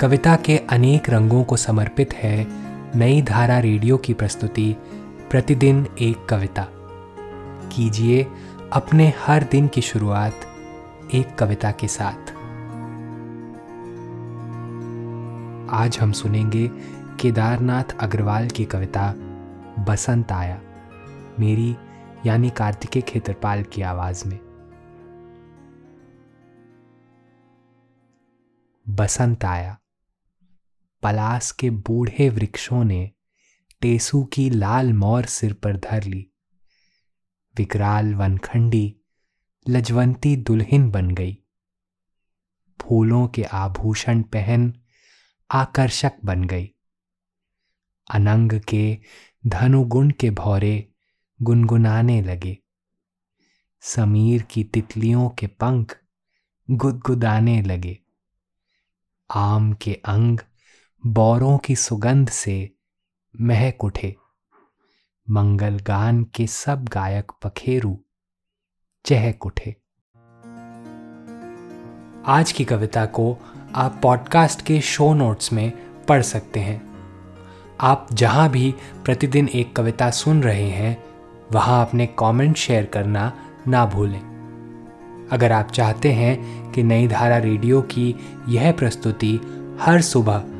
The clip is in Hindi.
कविता के अनेक रंगों को समर्पित है नई धारा रेडियो की प्रस्तुति, प्रतिदिन एक कविता। कीजिए अपने हर दिन की शुरुआत एक कविता के साथ। आज हम सुनेंगे केदारनाथ अग्रवाल की कविता, बसंत आया, मेरी यानी कार्तिकेय खेतरपाल की आवाज़ में। बसंत आया पलास के बूढ़े वृक्षों ने टेसू की लाल मोर सिर पर धर ली। विकराल वनखंडी लजवंती दुल्हन बन गई। फूलों के आभूषण पहन आकर्षक बन गई। अनंग के धनुगुण के भौरे गुनगुनाने लगे। समीर की तितलियों के पंख गुदगुदाने लगे। आम के अंग बौरों की सुगंध से महक उठे। मंगल गान के सब गायक पखेरु चहक उठे। आज की कविता को आप पॉडकास्ट के शो नोट्स में पढ़ सकते हैं। आप जहाँ भी प्रतिदिन एक कविता सुन रहे हैं, वहाँ अपने कमेंट शेयर करना ना भूलें। अगर आप चाहते हैं कि नई धारा रेडियो की यह प्रस्तुति हर सुबह